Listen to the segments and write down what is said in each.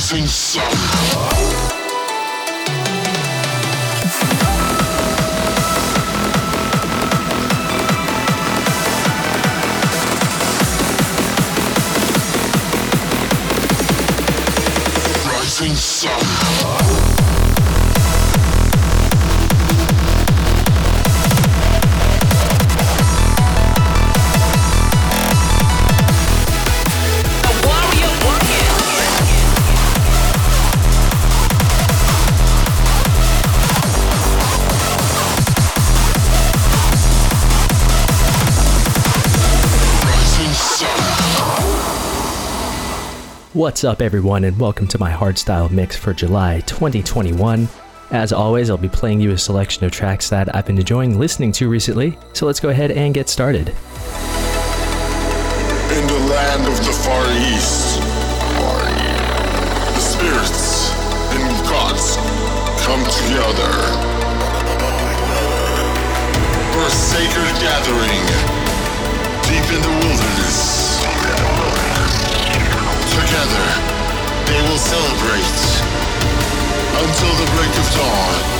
Rising sun. What's up, everyone, and welcome to my hardstyle mix for July 2021. As always, I'll be playing you a selection of tracks that I've been enjoying listening to recently, so let's go ahead and get started. In the land of the Far East, the spirits and gods come together for a sacred gathering deep in the wilderness. Together, they will celebrate until the break of dawn.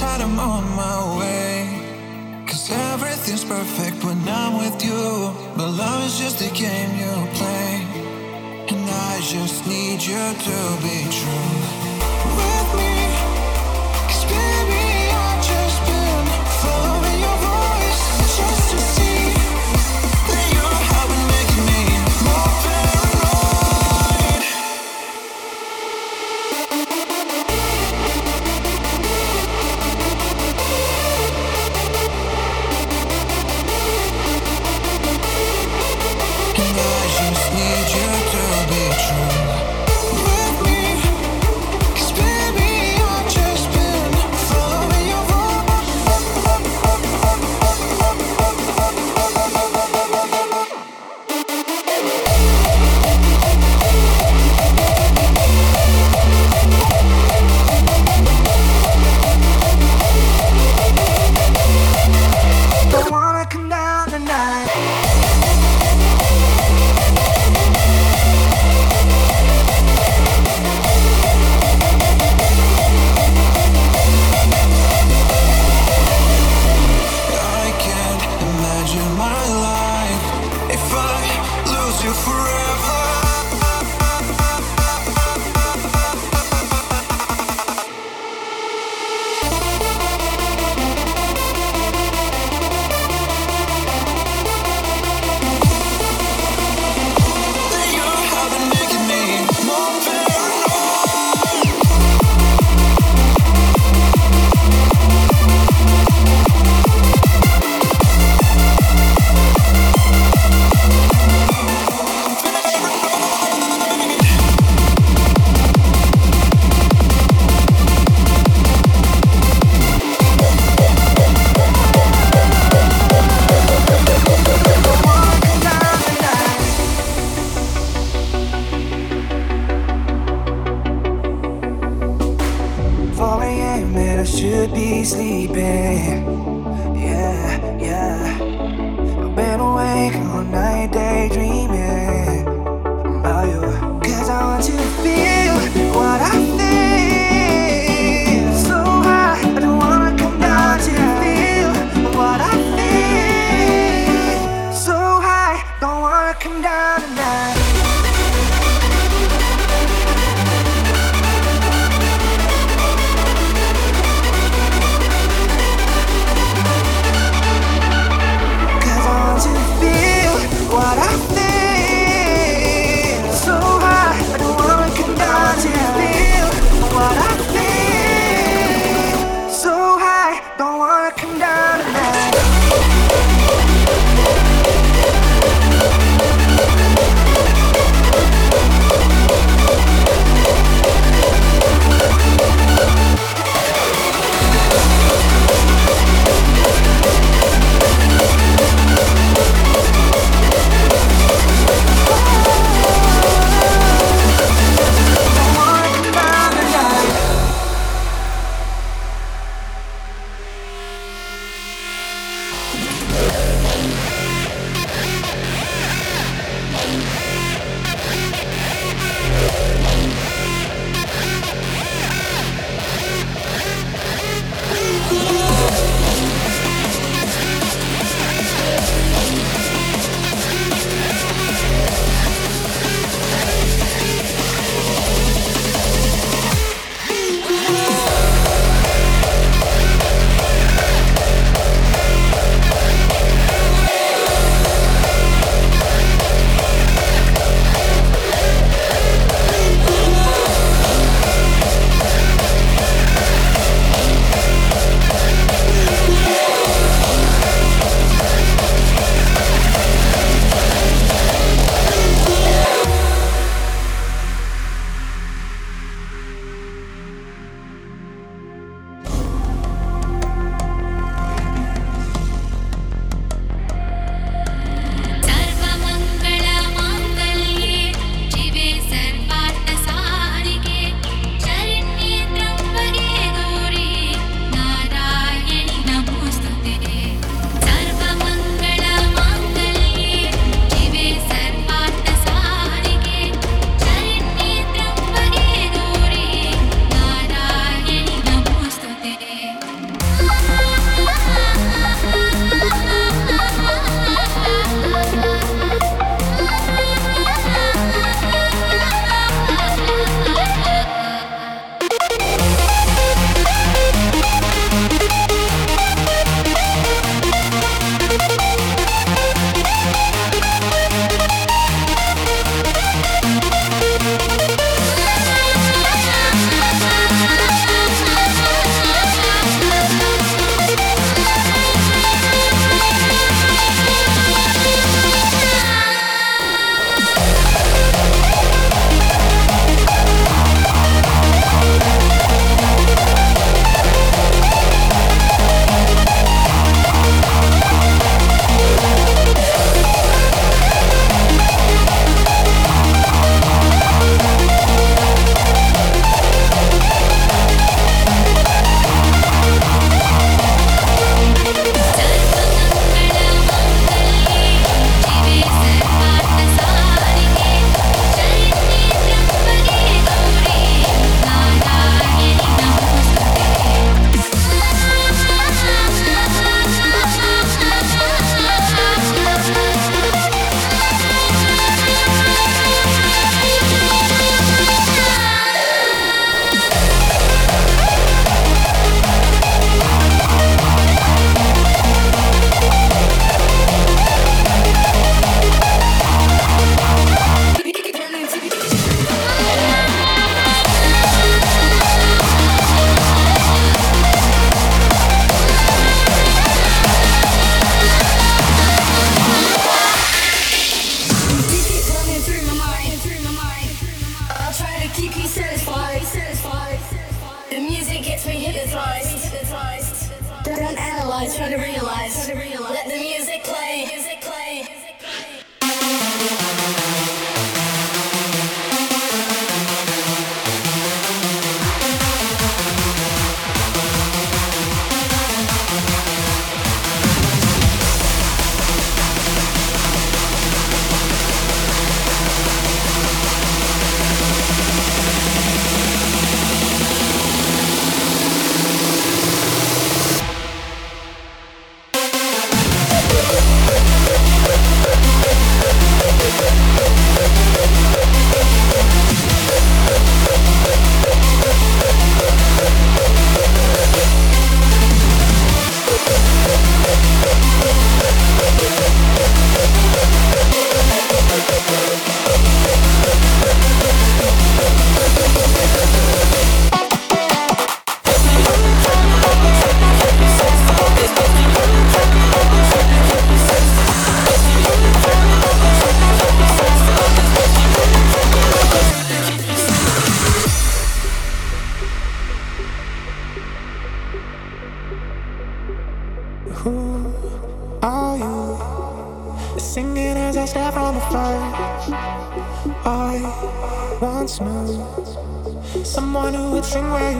tired, I'm on my way. Cause everything's perfect when I'm with you. But love is just a game you play. And I just need you to be true.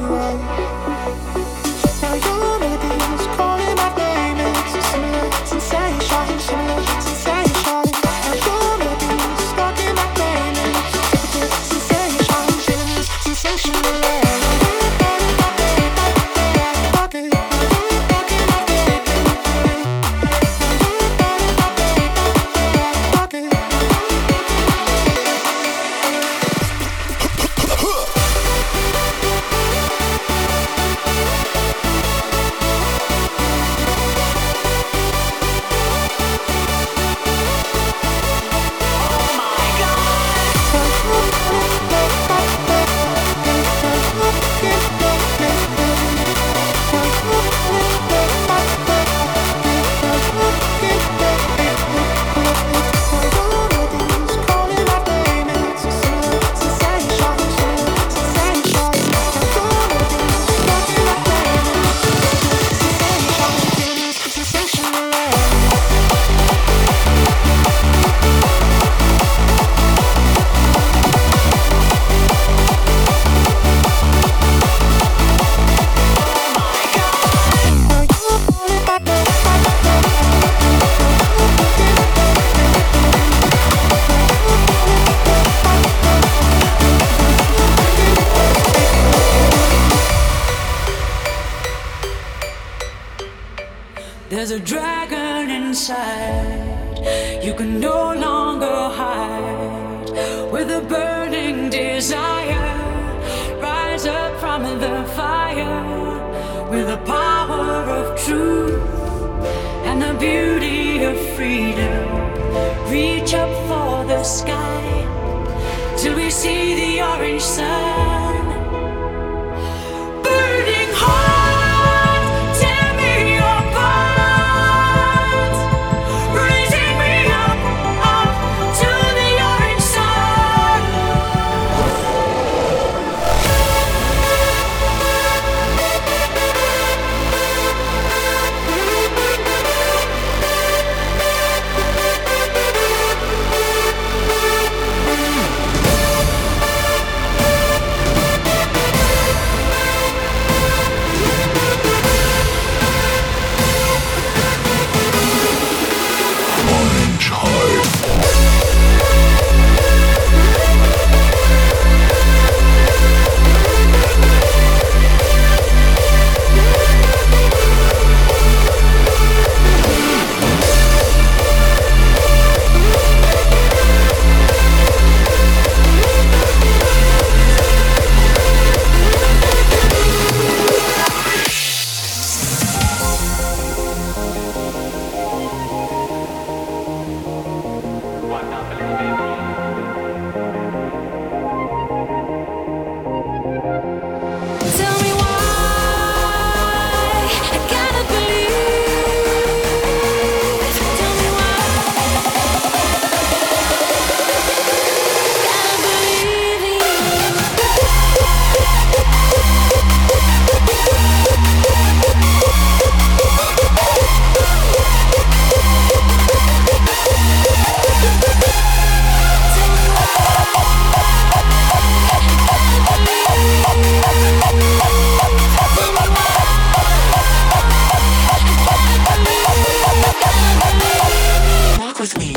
Would till we see the orange sun. with me.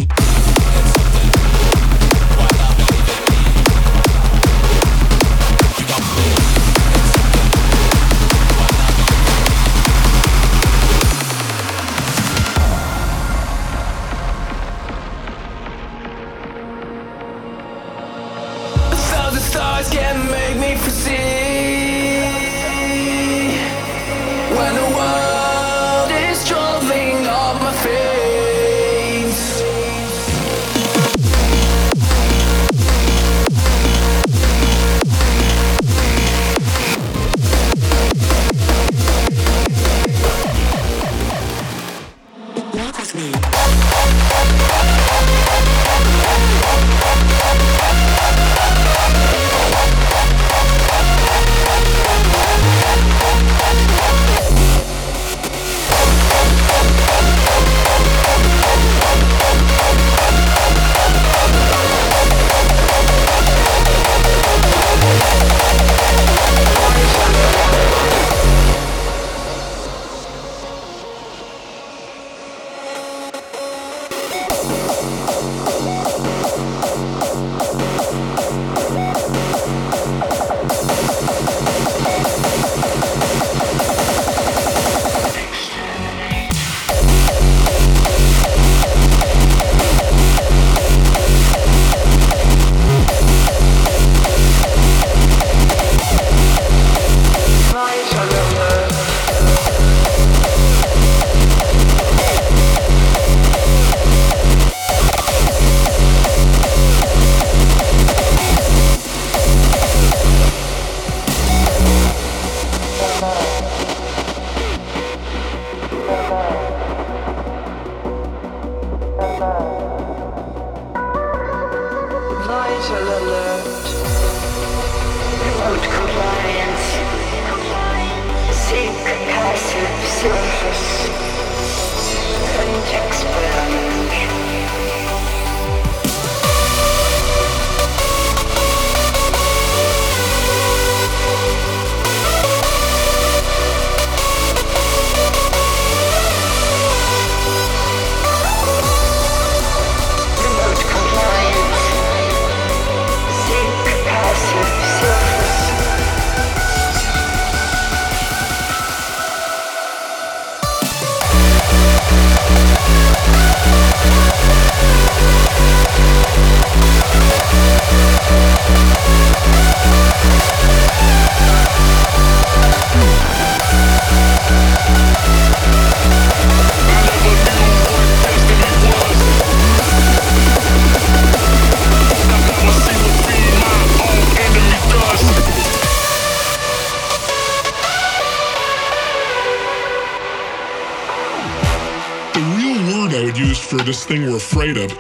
Thing we're afraid of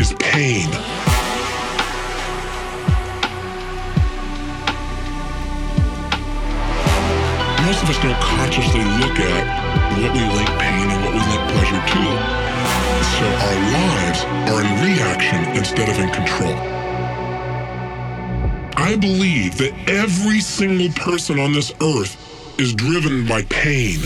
is pain. Most of us don't consciously look at what we link pain and what we link pleasure to. So our lives are in reaction instead of in control. I believe that every single person on this earth is driven by pain.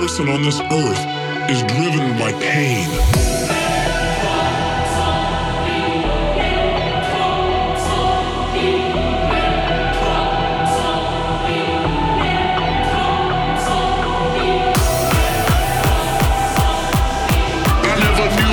Person on this earth is driven by pain. I never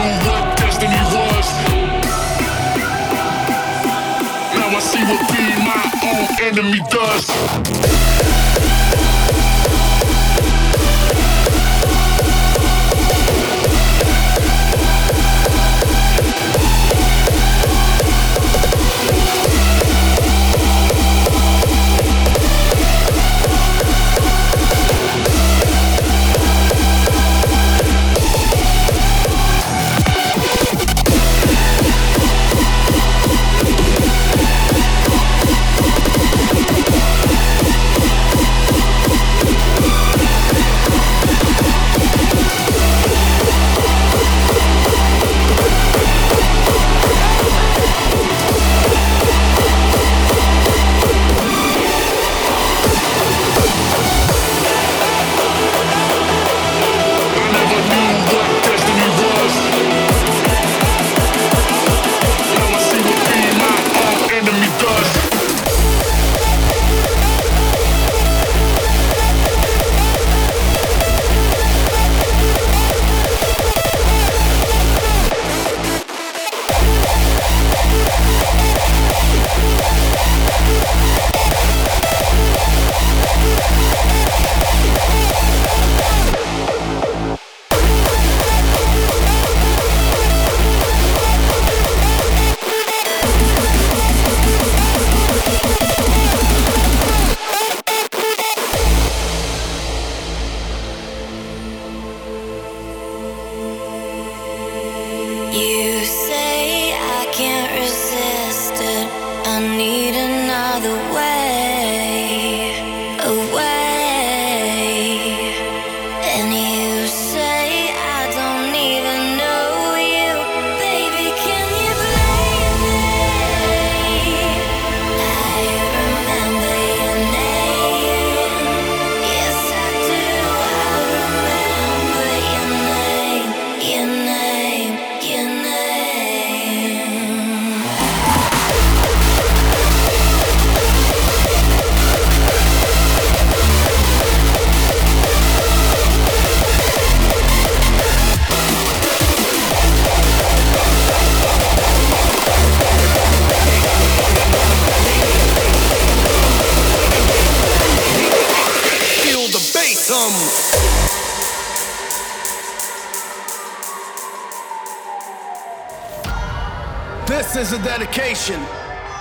dedication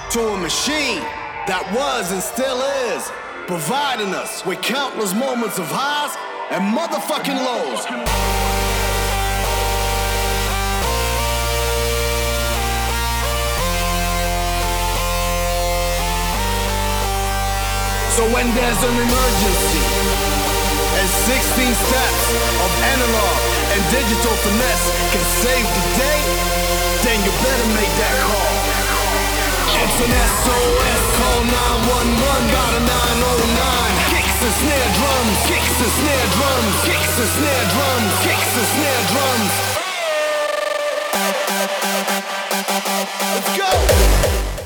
to a machine that was and still is providing us with countless moments of highs and motherfucking lows. So when there's an emergency and 16 steps of analog and digital finesse can save the day, then you better make that call. It's an SOS call 911, got a 909. Kicks snare drums, kicks snare drums, kicks snare drums, kicks snare drums. Let's go!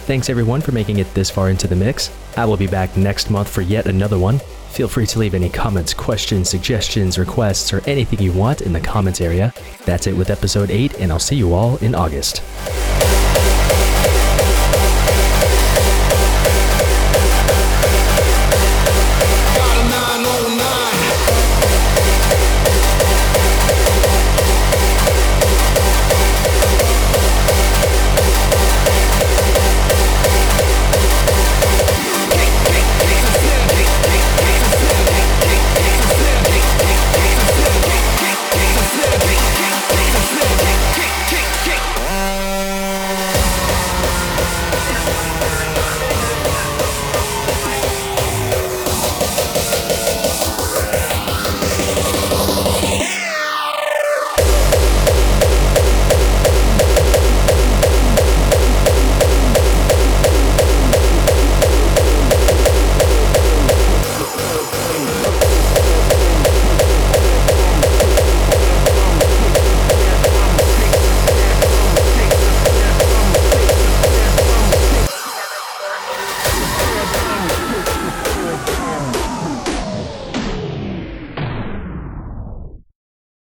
Thanks everyone for making it this far into the mix. I will be back next month for yet another one. Feel free to leave any comments, questions, suggestions, requests, or anything you want in the comments area. That's it with episode 8, and I'll see you all in August.